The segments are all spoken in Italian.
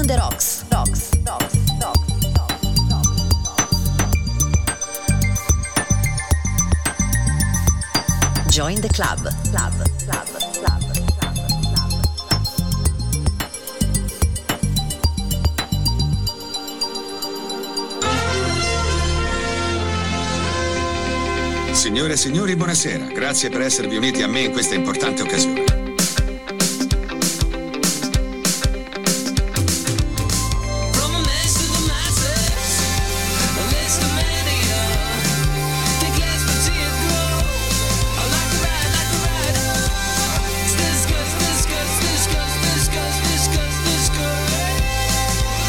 on the rocks. Rocks, rocks, rocks. Join the club. Club, club, club. Signore e signori, buonasera. Grazie per esservi uniti a me in questa importante occasione.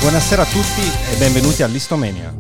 Buonasera a tutti e benvenuti all'Istomania.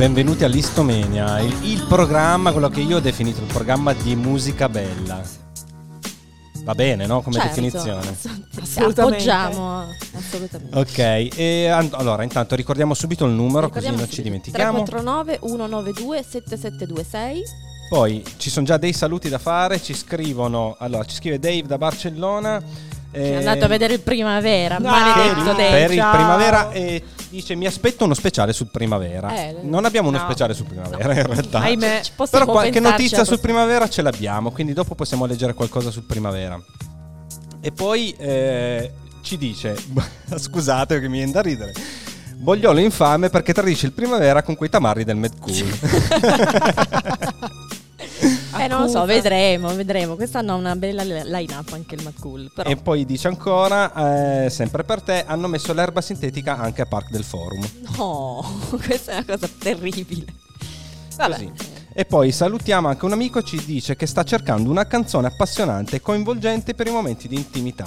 benvenuti all'Istomenia, il, il programma, quello che io ho definito il programma di musica bella. Va bene, no? Come Certo, definizione. assolutamente. Appoggiamo, assolutamente. Ok, e an- allora intanto ricordiamo subito il numero così non ci dimentichiamo. 349 192 7726 Poi ci sono già dei saluti da fare, ci scrivono, allora ci scrive Dave da Barcellona. è eh, andato a vedere il primavera, No, maledetto per Dave. Per il primavera e dice mi aspetto uno speciale sul primavera. Eh, non abbiamo uno no. speciale sul primavera in realtà. Ahimè. Però qualche notizia sul primavera ce l'abbiamo, quindi dopo possiamo leggere qualcosa sul primavera. E poi eh, ci dice, scusate che mi viene da ridere, Bogliolo infame perché tradisce il primavera con quei tamarri del Mad Cool. Eh, non lo so, vedremo, vedremo. Quest'anno ha una bella line-up anche il Mad Cool. Però e poi dice ancora, eh, sempre per te, hanno messo l'erba sintetica anche a Park del Forum. no, questa è una cosa terribile. Vabbè. Così. E poi salutiamo anche un amico, ci dice che sta cercando una canzone appassionante e coinvolgente per i momenti di intimità.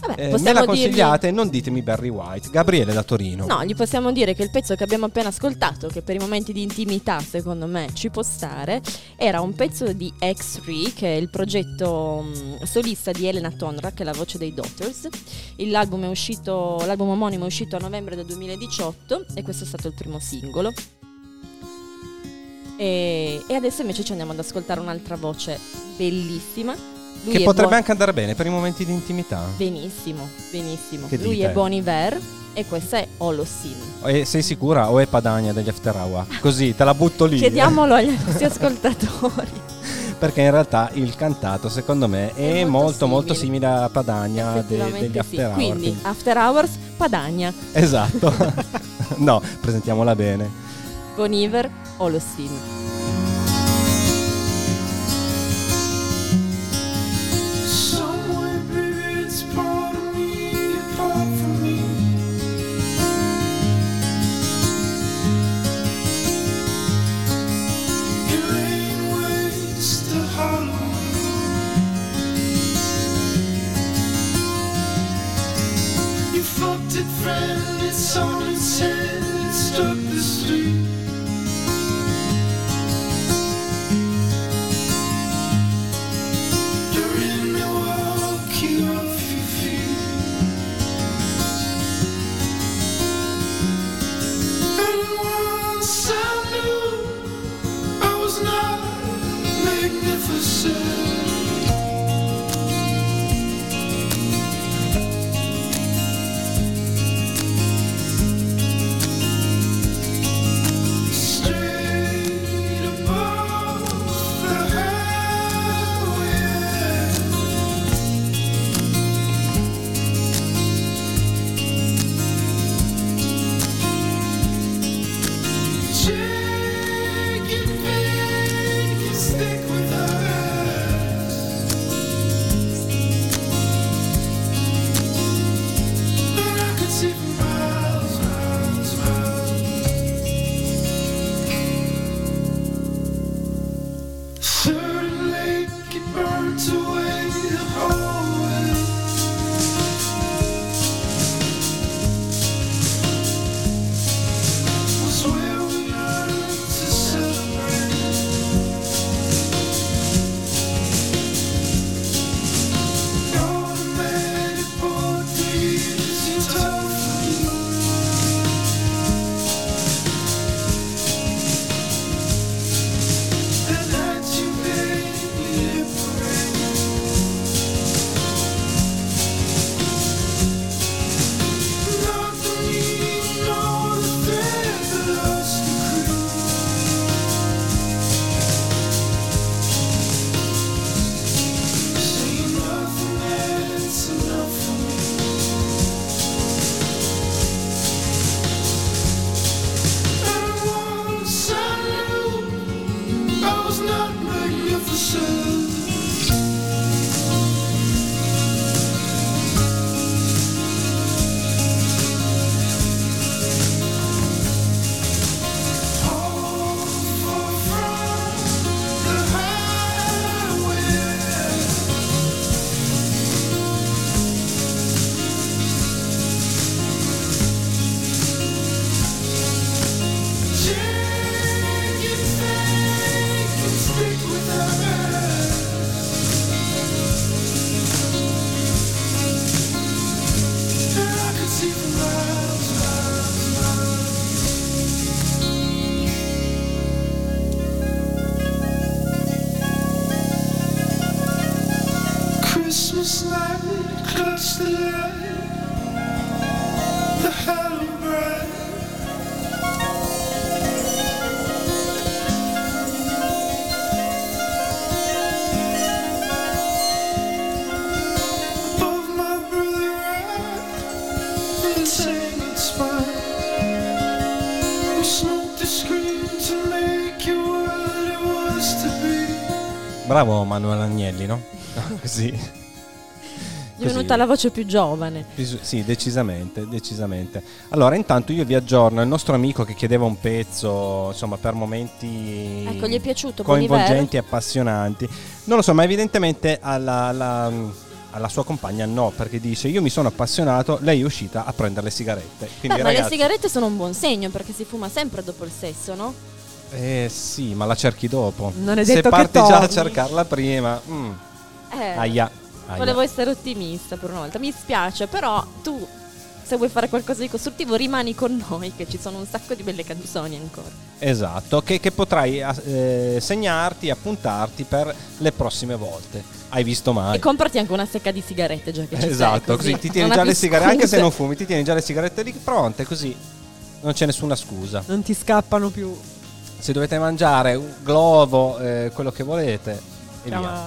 Vabbè, Eh, me la dirgli- consigliate, non ditemi Barry White. Gabriele da Torino. No, gli possiamo dire che il pezzo che abbiamo appena ascoltato, che per i momenti di intimità secondo me ci può stare, era un pezzo di X3, che è il progetto mh, solista di Elena Tonra, che è la voce dei Daughters. L'album, è uscito, l'album omonimo è uscito a novembre del 2018 e questo è stato il primo singolo. E, e adesso invece ci andiamo ad ascoltare un'altra voce bellissima. Lui che potrebbe Bon- anche andare bene per i momenti di intimità. Benissimo, benissimo. Che Lui dite? è Bon Iver e questa è Holosin. E sei sicura o è Padania degli After Hour? Così te la butto lì. Chiediamolo agli ascoltatori. Perché in realtà il cantato, secondo me, è, È molto, molto molto simile. simile a Padania de- degli sì. After Hour. Quindi After Hours, Padagna, Esatto. no, presentiamola bene. Boniver, Holosin. Somewhere, Bravo Manuel Agnelli, no? Così. È venuta la voce più giovane. Sì, decisamente, decisamente. Allora, intanto io vi aggiorno il nostro amico che chiedeva un pezzo, insomma, per momenti Ecco, gli è piaciuto coinvolgenti e appassionanti. Non lo so, ma evidentemente alla, alla- alla sua compagna no, perché dice io mi sono appassionato, lei è uscita a prendere le sigarette. Quindi Beh, ma le ragazzi, sigarette sono un buon segno perché si fuma sempre dopo il sesso, no? Eh sì, ma la cerchi dopo. Non è Se detto che parti già a cercarla prima, mm, Eh, aia, aia. volevo essere ottimista per una volta. Mi spiace, però tu, se vuoi fare qualcosa di costruttivo, rimani con noi, che ci sono un sacco di belle canzoni ancora. Esatto, che, che potrai eh, segnarti, appuntarti per le prossime volte. Hai visto mai? E comprati anche una secca di sigarette già che ci sei, Esatto, così, ti tieni non già le sigarette, anche se non fumi, ti tieni già le sigarette lì pronte, così non c'è nessuna scusa. Non ti scappano più. Se dovete mangiare un globo, eh, quello che volete,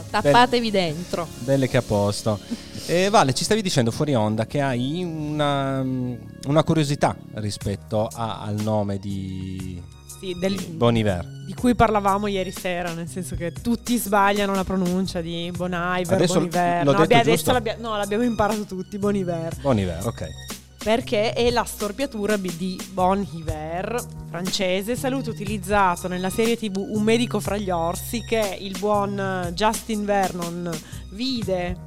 Tappatevi dentro. belle che a posto. E Vale, ci stavi dicendo fuori onda che hai una, una curiosità rispetto a- al nome di Sì, del- Bon Iver. di cui parlavamo ieri sera, nel senso che tutti sbagliano la pronuncia di Bon Iver, Adesso Bon Iver. No, detto adesso l'abbia- no, l'abbiamo imparato tutti, Bon Iver. Bon Iver, ok. Perché è la storpiatura di Bon Iver, francese, saluto utilizzato nella serie tv Un medico fra gli orsi che il buon eh, Justin Vernon vide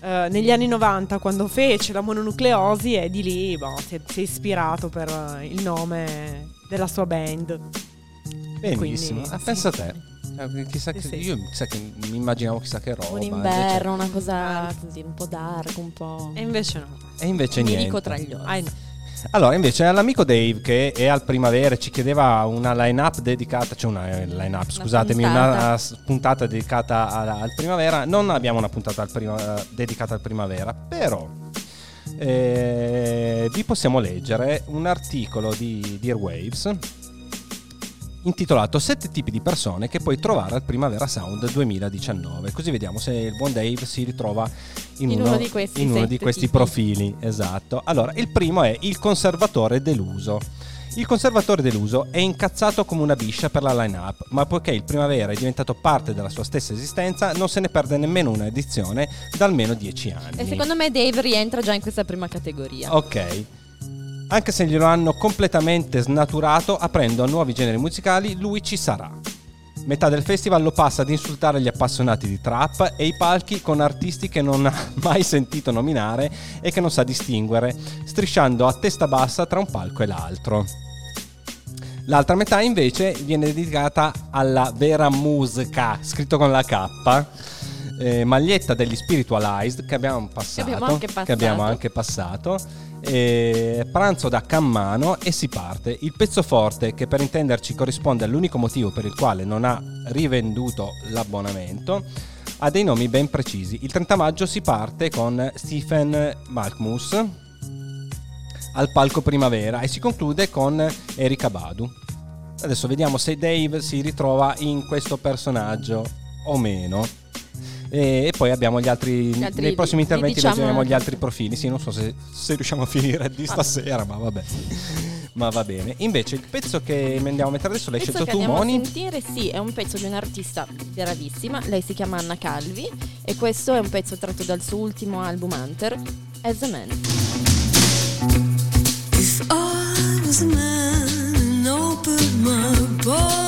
eh, negli anni 90 quando fece la mononucleosi e di lì boh, si, è, si è ispirato per eh, il nome della sua band. Benissimo. Quindi, Ah, sì. pensa a te. Eh, Chissà che, Sì, sì. Io chissà che mi immaginavo chissà che roba. Un invece- inverno, una cosa così, un po' dark, un po'. E invece no. E invece Un niente. medico tra gli occhi. Ah, no. Allora, invece, all'amico Dave che è al primavera ci chiedeva una line-up dedicata, cioè una eh, line-up, scusatemi, puntata. una puntata dedicata al, al primavera. Non abbiamo una puntata al prima- dedicata al primavera, però eh, vi possiamo leggere un articolo di, di Airwaves intitolato 7 tipi di persone che puoi trovare al Primavera Sound 2019. Così vediamo se il buon Dave si ritrova in, In uno di questi in uno di questi profili. Esatto. Allora, il primo è il conservatore deluso. Il conservatore deluso è incazzato come una biscia per la line-up, ma poiché il Primavera è diventato parte della sua stessa esistenza, non se ne perde nemmeno una edizione da almeno 10 anni. E secondo me Dave rientra già in questa prima categoria. Ok. Anche se glielo hanno completamente snaturato aprendo a nuovi generi musicali, lui ci sarà. Metà del festival lo passa ad insultare gli appassionati di trap e i palchi con artisti che non ha mai sentito nominare e che non sa distinguere, strisciando a testa bassa tra un palco e l'altro. L'altra metà invece viene dedicata alla vera musica, scritto con la K. eh, maglietta degli Spiritualized che abbiamo passato, che abbiamo anche passato, eh, pranzo da Cammano e si parte. Il pezzo forte, che per intenderci corrisponde all'unico motivo per il quale non ha rivenduto l'abbonamento, ha dei nomi ben precisi. Il 30 maggio si parte con Stephen Malkmus al palco Primavera e si conclude con Erika Badu. Adesso vediamo se Dave si ritrova in questo personaggio o meno. E, e poi abbiamo gli altri. Gli altri- nei prossimi interventi diciamo- leggeremo gli altri profili. Sì, non so se, se riusciamo a finire di stasera, ma vabbè. Ma va bene. Invece, il pezzo che andiamo a mettere adesso l'hai scelto tu, Moni. a sentire sì, è un pezzo di un'artista bravissima, lei si chiama Anna Calvi e questo è un pezzo tratto dal suo ultimo album Hunter, As a Man. If I was a man and opened my body,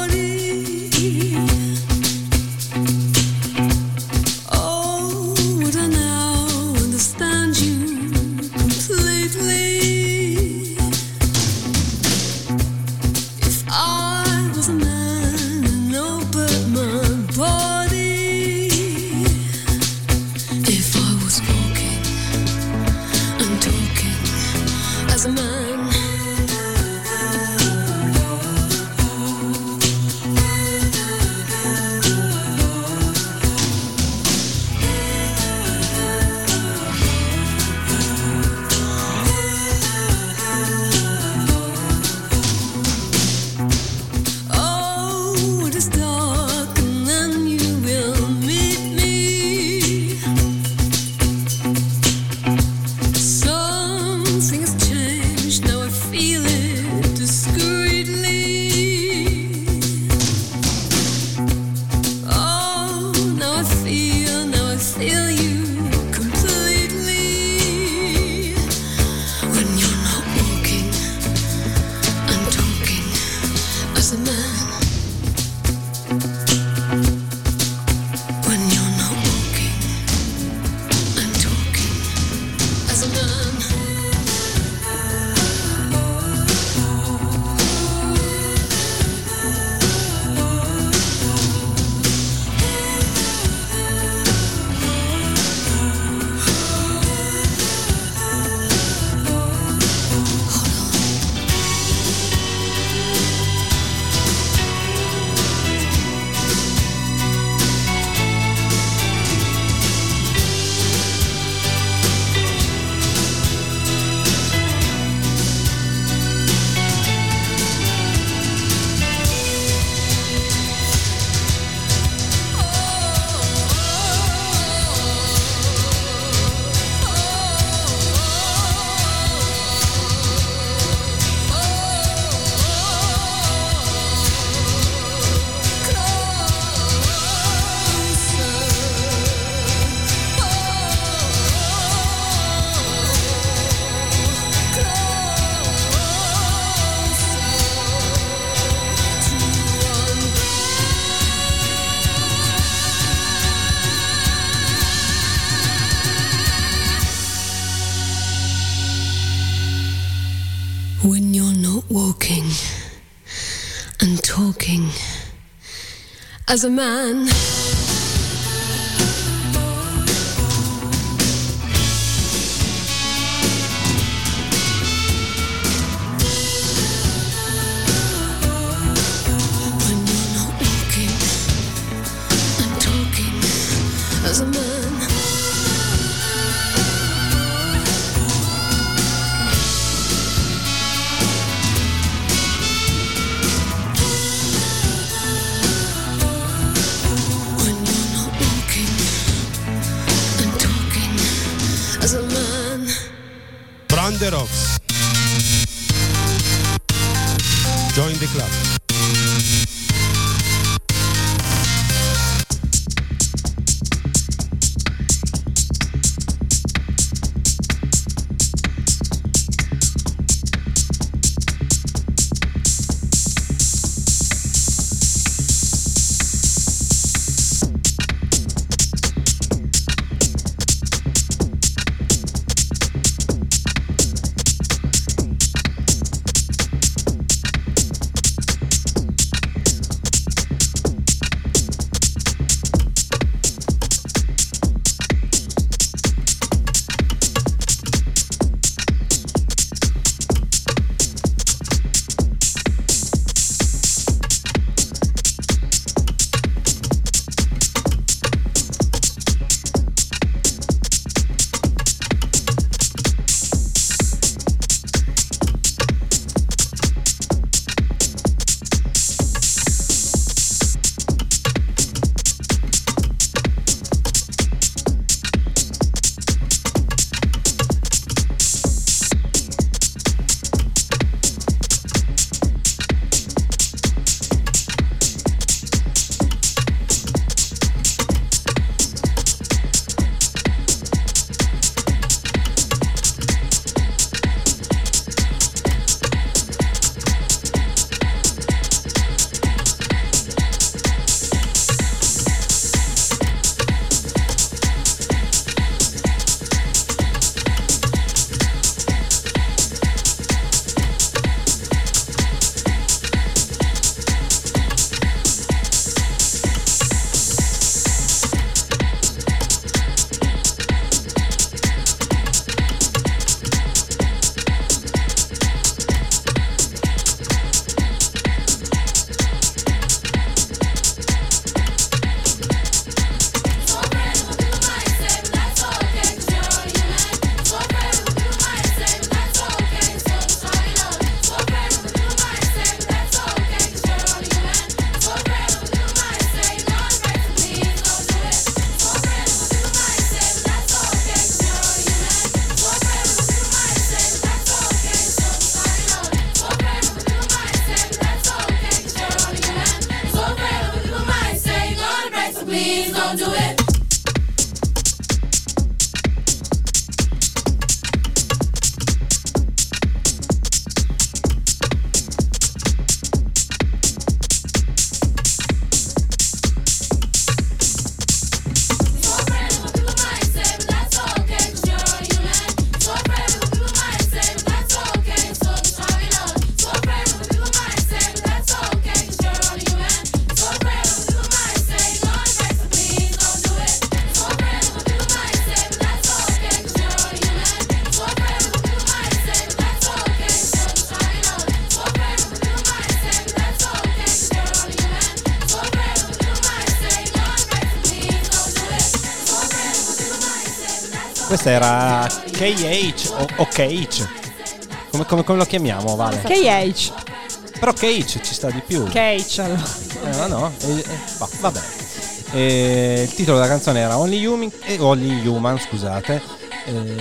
and talking as a man. Questa era KH o, o KH. Come, come- come lo chiamiamo, Vale? KH. Però KH ci sta di più. KH. allora. Eh, ma no, eh, eh, va- vabbè. Eh, il titolo della canzone era Only Human, eh, Only Human scusate. Eh,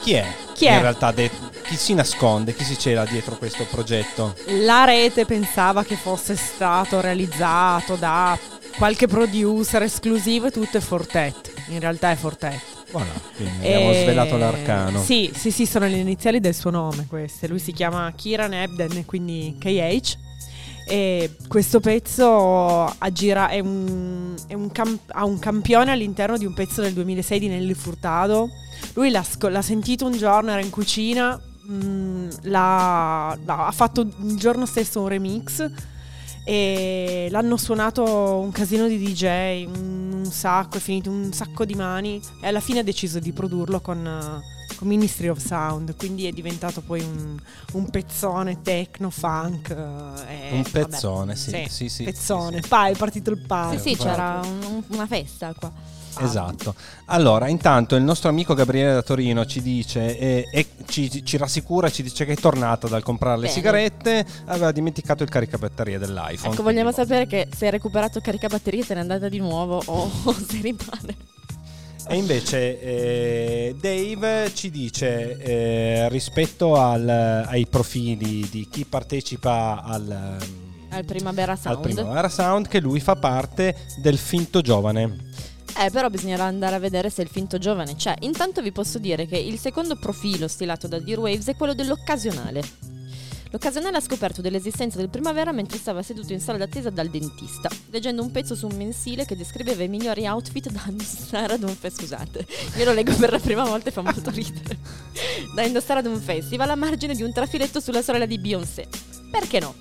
chi è? Chi è? In realtà de- chi si nasconde, chi si cela dietro questo progetto? La rete pensava che fosse stato realizzato da qualche producer esclusivo e tutto è Fortet. In realtà è Fortet. Voilà, abbiamo E- svelato l'arcano. Sì, sì, sì, sono le iniziali del suo nome queste. Lui si chiama Kieran Ebden, quindi KH. E questo pezzo aggira, è un, è un cam- ha un campione all'interno di un pezzo del 2006 di Nelly Furtado. Lui l'ha, sco- l'ha sentito un giorno, era in cucina, mm, l'ha- l'ha- ha fatto il giorno stesso un remix e l'hanno suonato un casino di DJ, un, un sacco, è finito un sacco di mani e alla fine ha deciso di produrlo con, con Ministry of Sound, quindi è diventato poi un, un pezzone techno, funk. eh, e Un vabbè. pezzone, sì, sì, sì, Pezzone, sì, sì. poi è partito il palo. Sì, sì, c'era un- una festa qua. Esatto. Allora, intanto il nostro amico Gabriele da Torino ci dice eh, e ci, ci rassicura, ci dice che è tornato dal comprare le Bene. sigarette, aveva dimenticato il caricabatterie dell'iPhone. Ecco, vogliamo sapere che se hai recuperato il caricabatterie te n'è andata di nuovo o, se rimane. E invece eh, Dave ci dice eh, rispetto al- ai profili di chi partecipa al, Al Primavera al Sound. Primavera Sound che lui fa parte del finto giovane. Eh, però bisognerà andare a vedere se il finto giovane c'è. Intanto vi posso dire che il secondo profilo stilato da Dear Waves è quello dell'occasionale. L'occasionale ha scoperto dell'esistenza del primavera mentre stava seduto in sala d'attesa dal dentista, leggendo un pezzo su un mensile che descriveva i migliori outfit da indossare ad un festival. Scusate, io lo leggo per la prima volta e fa molto ridere. Da indossare ad un festival a margine di un trafiletto sulla sorella di Beyoncé. Perché no?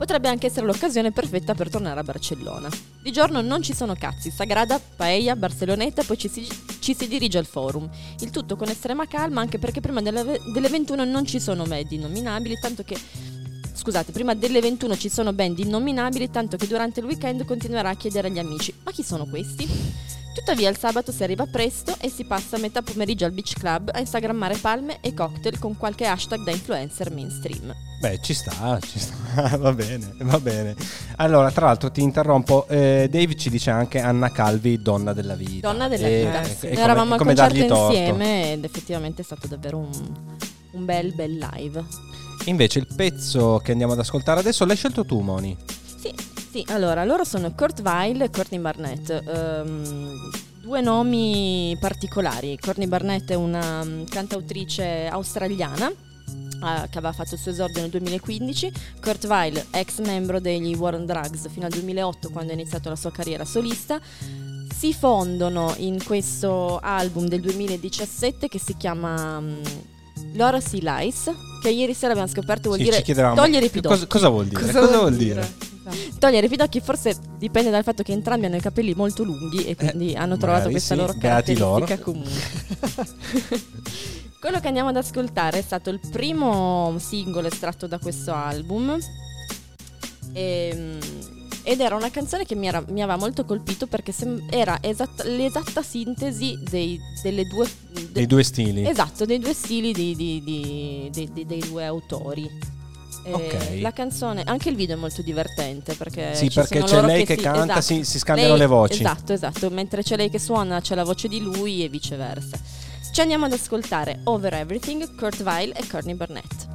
Potrebbe anche essere l'occasione perfetta per tornare a Barcellona. Di giorno non ci sono cazzi, Sagrada, Paella, Barceloneta, poi ci si, ci si dirige al forum. Il tutto con estrema calma, anche perché prima delle, delle 21 non ci sono band innominabili, tanto che. Scusate, prima delle 21 ci sono band innominabili, tanto che durante il weekend continuerà a chiedere agli amici: ma chi sono questi? Tuttavia il sabato si arriva presto e si passa metà pomeriggio al beach club a instagrammare palme e cocktail con qualche hashtag da influencer mainstream. Beh, ci sta, ci sta, va bene, va bene. Allora, tra l'altro ti interrompo, eh, Dave ci dice anche Anna Calvi, donna della vita. Donna della E- vita. e- sì. e come- eravamo al concerto insieme ed effettivamente è stato davvero un, un bel bel live. Invece il pezzo che andiamo ad ascoltare adesso l'hai scelto tu, Moni. Sì, sì, allora loro sono Kurt Weill e Courtney Barnett. Ehm, due nomi particolari. Courtney Barnett è una mm, cantautrice australiana eh, che aveva fatto il suo esordio nel 2015. Kurt Weill, ex membro degli War on Drugs fino al 2008 quando ha iniziato la sua carriera solista. Si fondono in questo album del 2017 che si chiama mm, Laura Sea Lies, che ieri sera abbiamo scoperto vuol Sì, dire togliere i cosa, pidocchi. cosa vuol dire? Cosa, vuol dire? Esatto. Togliere i pidocchi forse dipende dal fatto che entrambi hanno i capelli molto lunghi e quindi hanno trovato Eh, questa sì, loro beati loro. caratteristica comune. Quello che andiamo ad ascoltare è stato il primo singolo estratto da questo album Ehm, ed era una canzone che mi, era- mi aveva molto colpito perché sem- era esatta- l'esatta sintesi dei, delle due... de- Dei due stili. Esatto, dei due stili di- di- di- dei due autori. Eh, Ok. La canzone, anche il video è molto divertente perché Sì, perché c'è lei che si- canta, esatto. si- si scambiano Lei- le voci. Esatto, esatto, mentre c'è lei che suona c'è la voce di lui e viceversa. Ci andiamo ad ascoltare Over Everything, Kurt Weill e Courtney Barnett.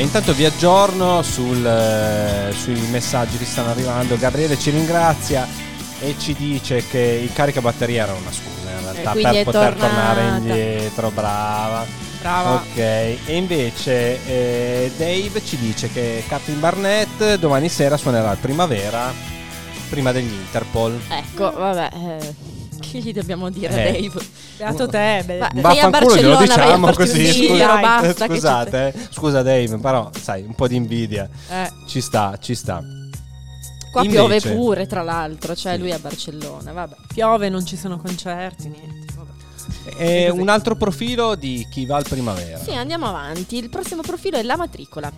Intanto vi aggiorno sul, eh, sui messaggi che stanno arrivando. Gabriele ci ringrazia e ci dice che il caricabatteria era una scusa in realtà quindi per poter tornata. tornare indietro. Brava. Brava. Ok, e invece eh, Dave ci dice che Captain Barnett domani sera suonerà al primavera prima degli Interpol. Ecco, vabbè. eh, che gli dobbiamo dire, Eh. Dave? Beato te, be- Ma- Vai a Barcellona, vai a diciamo così. scusa- basta, che scusate, eh. scusa Dave, però sai, un po' di invidia. eh, Ci sta, ci sta. Qua Invece- piove pure, tra l'altro. Cioè, Sì. lui è a Barcellona, vabbè. piove, non ci sono concerti, niente. È un altro profilo di chi va al primavera. Sì, andiamo avanti. Il prossimo profilo è la matricola.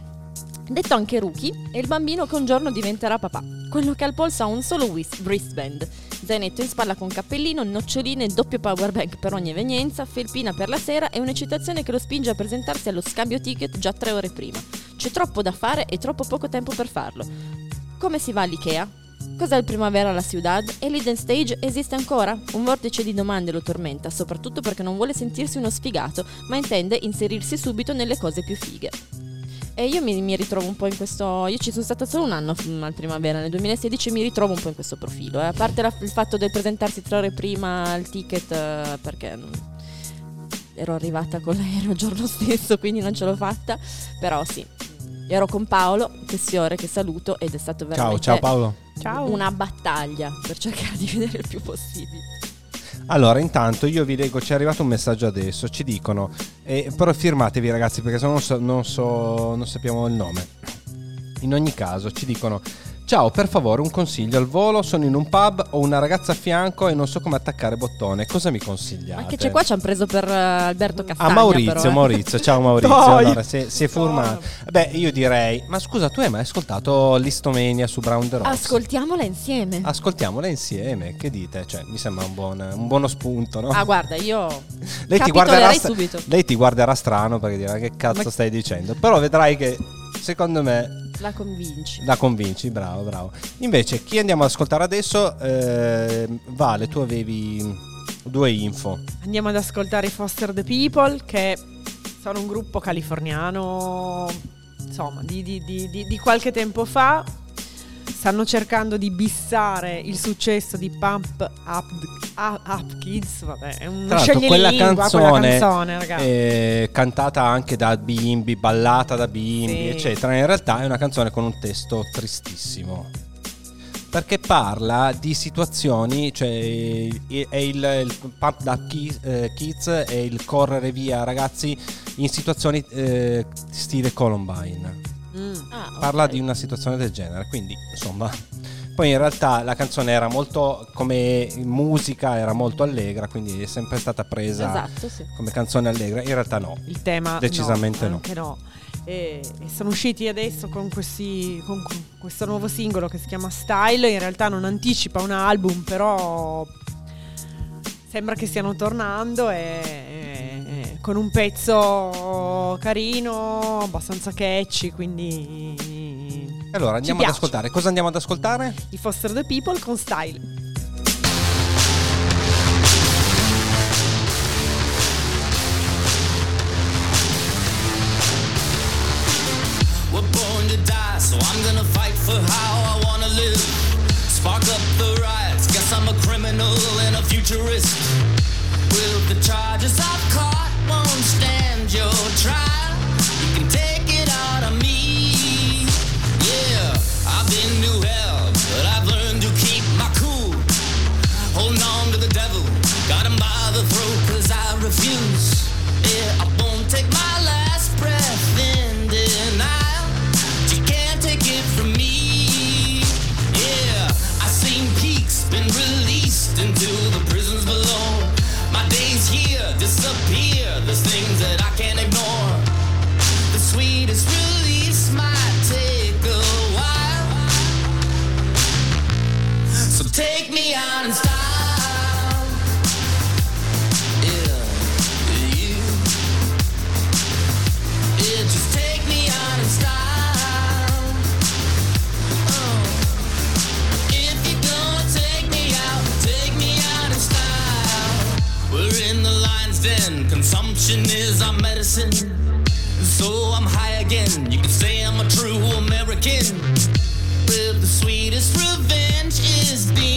Detto anche Rookie, è il bambino che un giorno diventerà papà. Quello che al polso ha un solo wristband, zainetto in spalla con cappellino, noccioline, doppio powerbank per ogni evenienza, felpina per la sera e un'eccitazione che lo spinge a presentarsi allo scambio ticket già tre ore prima. C'è troppo da fare e troppo poco tempo per farlo. Come si va all'Ikea? Cos'è il primavera alla ciudad? E l'Eden Stage esiste ancora? Un vortice di domande lo tormenta, soprattutto perché non vuole sentirsi uno sfigato, ma intende inserirsi subito nelle cose più fighe. E io mi, mi ritrovo un po' in questo. Io ci sono stata solo un anno al primavera, nel 2016 mi ritrovo un po' in questo profilo. eh. A parte la- il fatto del presentarsi tre ore prima al ticket, eh, perché ero arrivata con l'aereo il giorno stesso, quindi non ce l'ho fatta. Però sì, ero con Paolo Tessiore, che saluto, ed è stato Ciao, veramente ciao Paolo. Ciao. una battaglia per cercare di vedere il più possibile. Allora, intanto io vi leggo, ci è arrivato un messaggio adesso, ci dicono, eh, però firmatevi ragazzi perché se no non, so- non so- non sappiamo il nome. In ogni caso, ci dicono, ciao, per favore un consiglio al volo, sono in un pub, ho una ragazza a fianco e non so come attaccare bottone, cosa mi consigliate? Ma che c'è qua? Ci hanno preso per eh, Alberto Castagna. Ah, Maurizio, però, eh. Maurizio, ciao Maurizio. Allora, se, se firmato. Beh, io direi, ma scusa, tu hai mai ascoltato l'Istomania su Brown the Rocks? Ascoltiamola insieme. Ascoltiamola insieme, che dite? Cioè, mi sembra un, buon, un buono spunto, no? Ah, guarda, io lei, ti guarderà subito. lei ti guarderà strano perché dirà che cazzo Ma- stai dicendo. Però vedrai che, secondo me, La convinci. la convinci. Bravo, bravo. Invece, chi andiamo ad ascoltare adesso? Eh, vale, tu avevi due info. Andiamo ad ascoltare i Foster the People, che sono un gruppo californiano, insomma, di, di- di- di- di qualche tempo fa. Stanno cercando di bissare il successo di Pump Up, Up, Up Kids. Vabbè, è un Tra l'altro, quella sceglilingua, canzone, quella canzone, cantata anche da bimbi, ballata da bimbi, Sì. eccetera, in realtà è una canzone con un testo tristissimo. Perché parla di situazioni, cioè è il, il pump da ki- eh, kids è il correre via ragazzi in situazioni eh, stile Columbine. Mm. Ah. Parla di una situazione del genere, quindi insomma, Poi in realtà la canzone era molto, come musica, era molto allegra, quindi è sempre stata presa Esatto, sì. come canzone allegra. In realtà no. Il tema Decisamente no. Anche no. E, e sono usciti adesso con, questi, con con questo nuovo singolo che si chiama Style. In realtà non anticipa un album, però sembra che stiano tornando e, e- con un pezzo carino, abbastanza catchy, quindi Allora andiamo ad ascoltare. Cosa andiamo ad ascoltare? i Foster the People con Style. We're born to die, so I'm gonna fight for how I wanna live. Spark up the riots, guess I'm a criminal and a futurist. Will the charges I've caught won't stand your trial? Consumption is our medicine. So I'm high again. You can say I'm a true American. Well, the sweetest revenge is being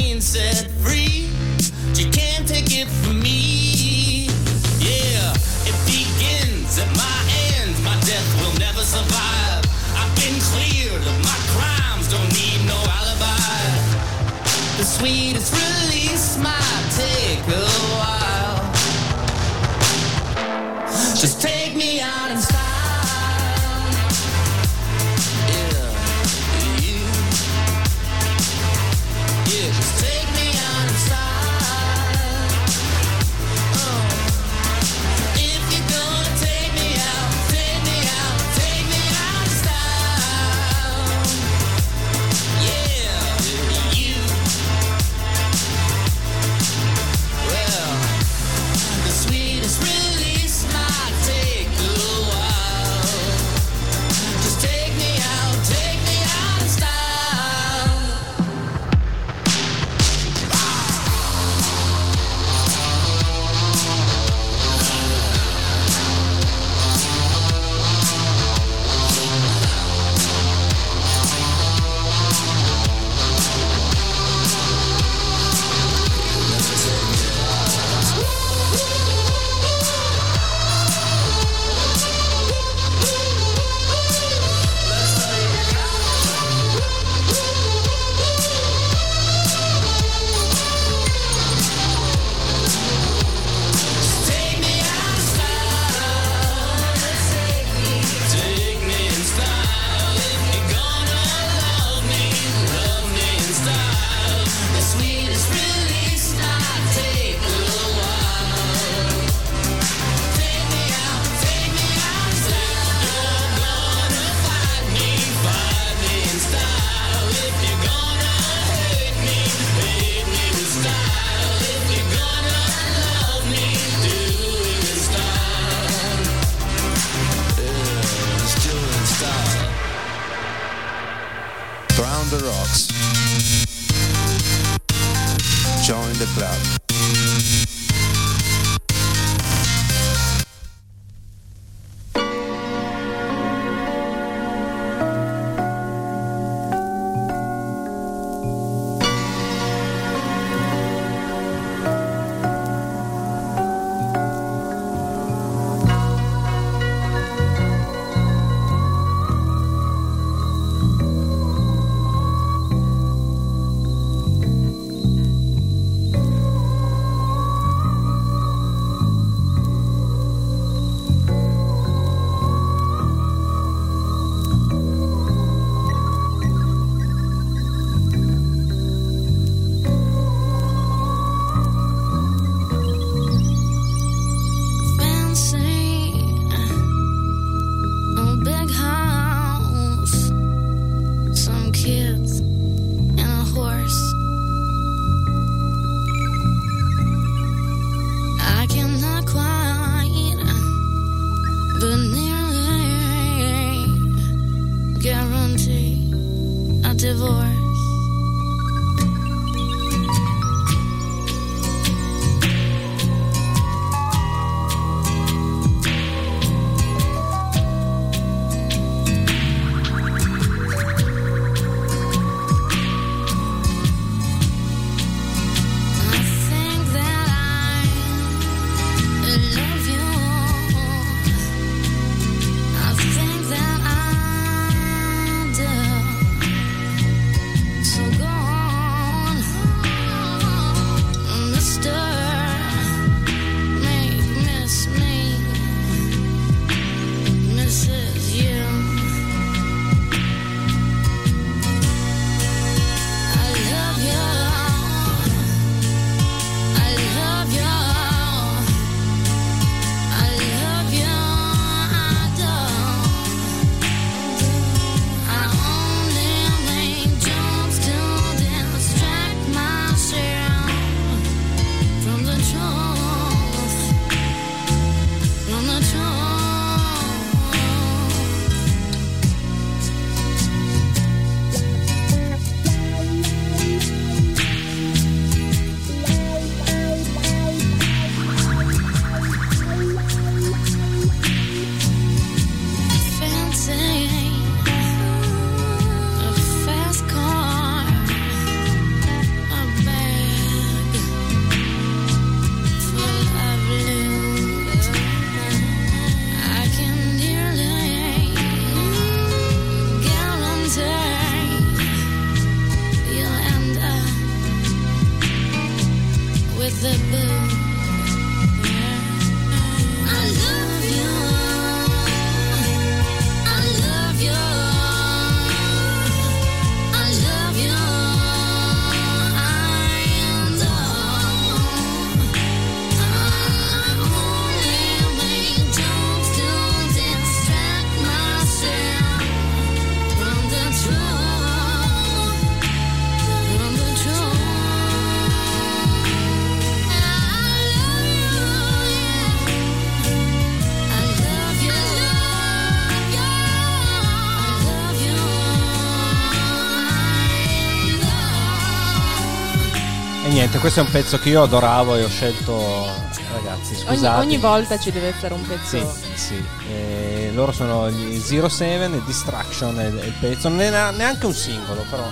questo è un pezzo che io adoravo e ho scelto, ragazzi, Ogni, scusate. ogni volta ci deve essere un pezzo. Sì, sì. Eh, loro sono gli Zero Seven e Distraction è il pezzo. Non è neanche un singolo, però.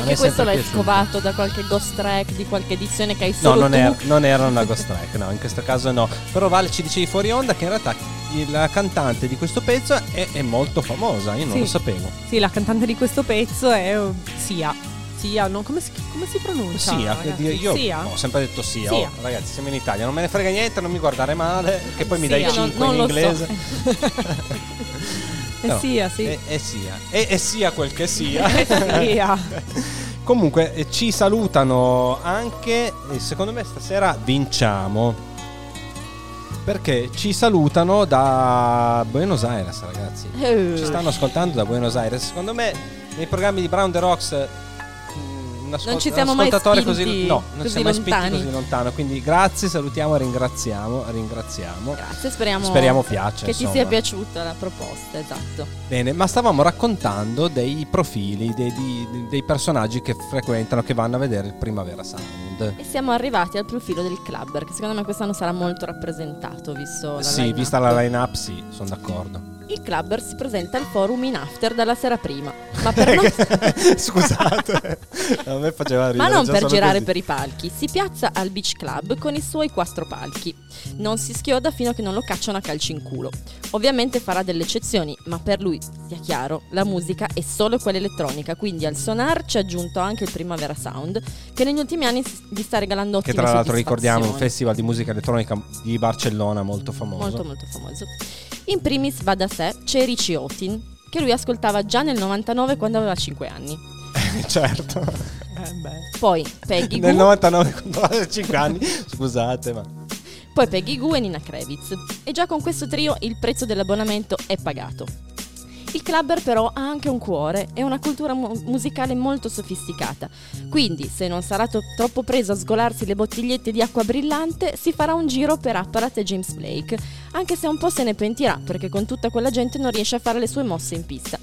Anche questo l'hai piaciuto. scovato da qualche ghost track di qualche edizione che hai No, solo non, tu. era, non era una ghost track, no, in questo caso no. Però Vale ci dicevi fuori onda che in realtà la cantante di questo pezzo è, è molto famosa, io non Sì. lo sapevo. Sì, la cantante di questo pezzo è Sia. Sia, no? come, si, come si pronuncia? Sia, io Sia? ho sempre detto sia. Sia. oh, ragazzi, siamo in Italia, non me ne frega niente, non mi guardare male, che poi mi dai Sia. 5 Non- in non so. inglese. Eh, No, sia, sì. E, e sia. E, e sia quel che sia. Sia. Comunque eh, ci salutano anche, e secondo me stasera vinciamo. Perché ci salutano da Buenos Aires, ragazzi. Eh. Ci stanno ascoltando da Buenos Aires. Secondo me nei programmi di Brown the Rocks un, ascol- Non ci un siamo mai ascoltatore spinti così no, non così siamo mai spinti così lontano. Quindi grazie, salutiamo, ringraziamo, ringraziamo. Grazie, speriamo, Speriamo piaccia, che ti insomma. sia piaciuta la proposta, esatto. Bene, ma stavamo raccontando dei profili, dei, di- dei personaggi che frequentano, che vanno a vedere il Primavera Sound. E siamo arrivati al profilo del clubber, che secondo me quest'anno sarà molto rappresentato, visto la Sì, line-up. vista la line-up, sì, sono d'accordo. Il clubber si presenta al forum in after dalla sera prima, ma per non, Scusate, a me faceva ridere. ma non per girare così. per i palchi. Si piazza al beach club con i suoi quattro palchi. Non si schioda fino a che non lo cacciano a calci in culo. Ovviamente farà delle eccezioni, ma per lui, sia chiaro, la musica è solo quella elettronica, quindi al sonar ci ha aggiunto anche il Primavera Sound, che negli ultimi anni gli sta regalando Che ottime tra l'altro ricordiamo un festival di musica elettronica di Barcellona molto famoso. molto molto famoso. In primis va da sé c'è Richie Otin, che lui ascoltava già nel 99 quando aveva 5 anni. certo. Eh, beh. Poi Peggy Nel Goo, 99 quando aveva 5 anni. Scusate, ma poi Peggy Goo e Nina Kravitz. E già con questo trio il prezzo dell'abbonamento è pagato. Il clubber però ha anche un cuore e una cultura mu- musicale molto sofisticata. Quindi, se non sarà to- troppo preso a sgolarsi le bottigliette di acqua brillante, si farà un giro per Apparat e James Blake, anche se un po' se ne pentirà perché con tutta quella gente non riesce a fare le sue mosse in pista.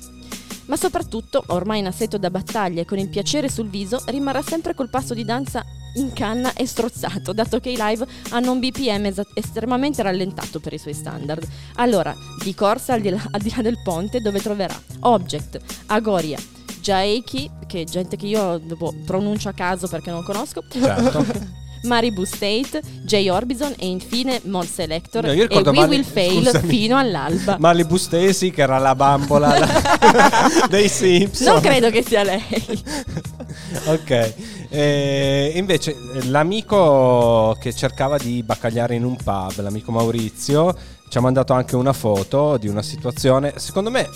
Ma soprattutto, ormai in assetto da battaglia e con il piacere sul viso, rimarrà sempre col passo di danza in canna e strozzato, dato che i live hanno un BPM esa- estremamente rallentato per i suoi standard. Allora, di corsa al di là, al di là del ponte, dove troverà Object, Agoria, Jaeki, che è gente che io dopo pronuncio a caso perché non conosco, certo. Maribu State, J Orbison e infine Mod Selector No, e We Mali- Will Fail scusami. fino all'alba. Malibu Stacy che era la bambola dei Simpson. Non credo che sia lei. ok. E invece l'amico che cercava di baccagliare in un pub, l'amico Maurizio, ci ha mandato anche una foto di una situazione. Secondo me,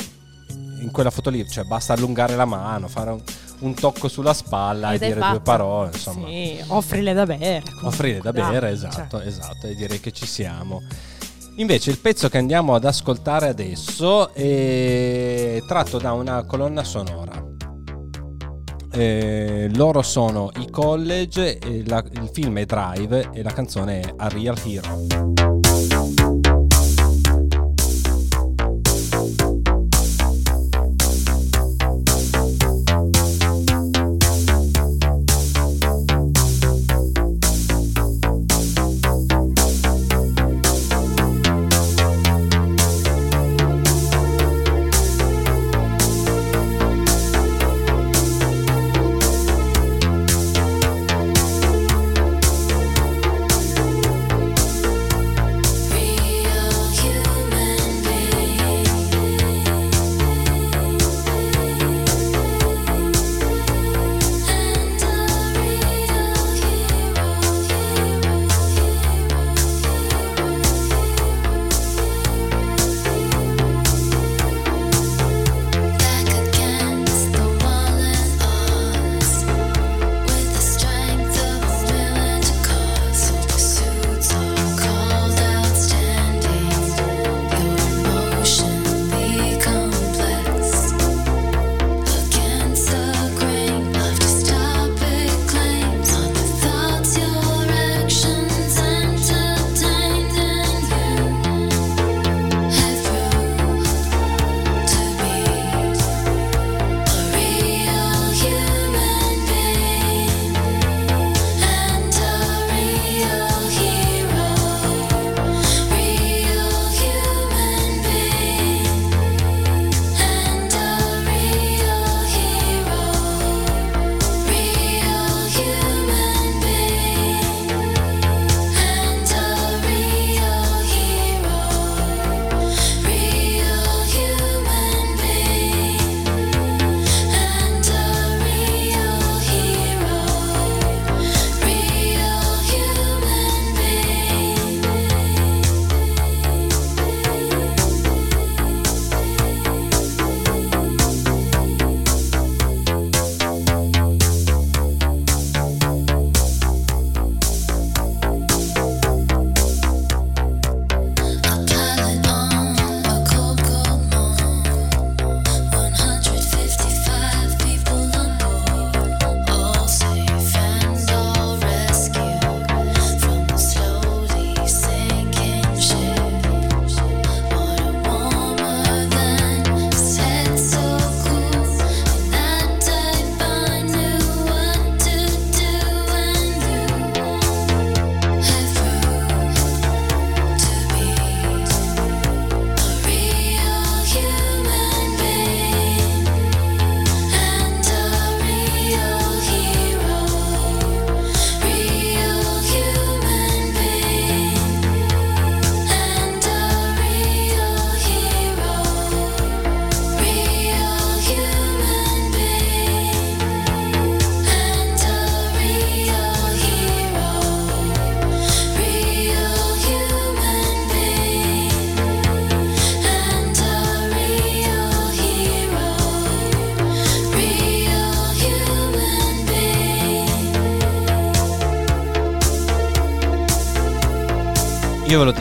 in quella foto lì, cioè, basta allungare la mano, fare un, un tocco sulla spalla Ed e dire due fatta. parole. Insomma, Sì, offrile da bere. comunque, offrire da bere, cioè. esatto, esatto, e direi che ci siamo. Invece il pezzo che andiamo ad ascoltare adesso è tratto da una colonna sonora. Eh, loro sono i college, la- il film è Drive e la canzone è A Real Hero.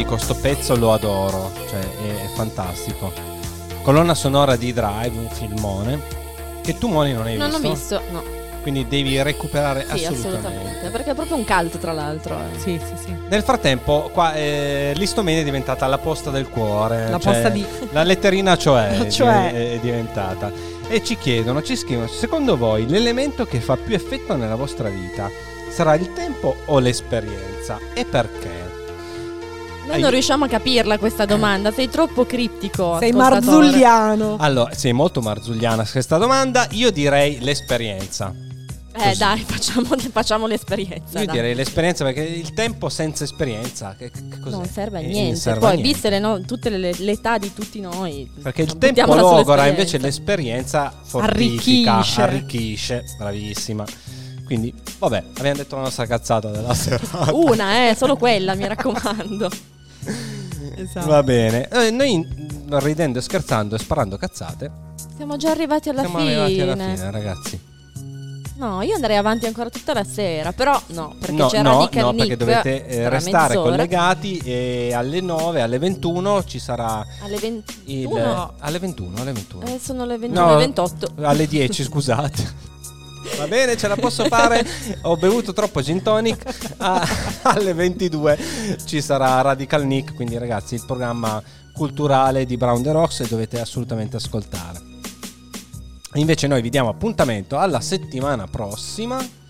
Dico, sto pezzo lo adoro, cioè è, è fantastico. Colonna sonora di Drive, un filmone che tu Moni non hai Non visto. ho visto, no. Quindi devi recuperare Sì, assolutamente. assolutamente. Perché è proprio un cult, tra l'altro. eh. Sì, sì, sì. Nel frattempo, qua eh, l'istomenia è diventata la posta del cuore. La cioè, posta di- La letterina cioè, è Cioè. di- è diventata. E ci chiedono, ci scrivono, secondo voi l'elemento che fa più effetto nella vostra vita sarà il tempo o l'esperienza? E perché? Noi non riusciamo a capirla questa domanda, sei troppo criptico. Sei marzulliano. Allora, sei molto marzulliana questa domanda, io direi l'esperienza. Eh Così. dai, facciamo, facciamo l'esperienza. Io dai. direi l'esperienza perché il tempo senza esperienza che, che cos'è? Non serve a Eh, niente. serve a Poi, niente. viste le no- tutte le, l'età di tutti noi. Perché il tempo logora invece l'esperienza fortifica, Arricchisce. arricchisce, bravissima. Quindi, vabbè, abbiamo detto la nostra cazzata della serata. Una, eh, solo quella, mi raccomando. Esatto. Va bene. Eh, noi ridendo e scherzando e sparando cazzate, Siamo già arrivati alla siamo fine. arrivati alla fine, ragazzi. No, io andrei avanti ancora tutta la sera, però no, perché no, c'è no, Radical no, Nick perché dovete eh, restare mezz'ora. collegati e alle 9, alle 21 ci sarà Alle 21. il alle 21, alle 21. Eh, sono le 21 No, e 28. Alle 10, scusate. Va bene, ce la posso fare. Ho bevuto troppo gin tonic. Ah, alle 22 ci sarà Radical Nick. Quindi, ragazzi, il programma culturale di Brown the Rocks e dovete assolutamente ascoltare. Invece, noi vi diamo appuntamento alla settimana prossima.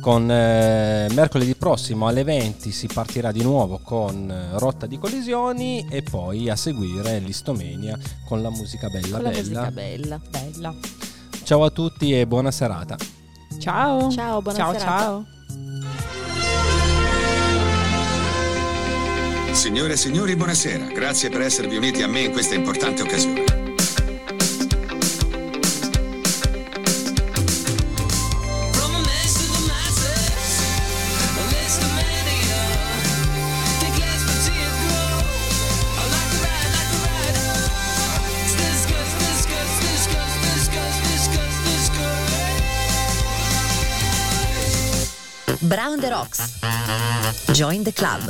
Con eh, mercoledì prossimo alle 20 si partirà di nuovo con eh, Rotta di Collisioni e poi a seguire l'Istomenia con la musica bella Con la bella. musica bella. Bella. Ciao a tutti e buona serata. Ciao. Ciao, buona ciao, serata. ciao. Signore e signori, buonasera. Grazie per esservi uniti a me in questa importante occasione. Brown the Rocks. Join the club.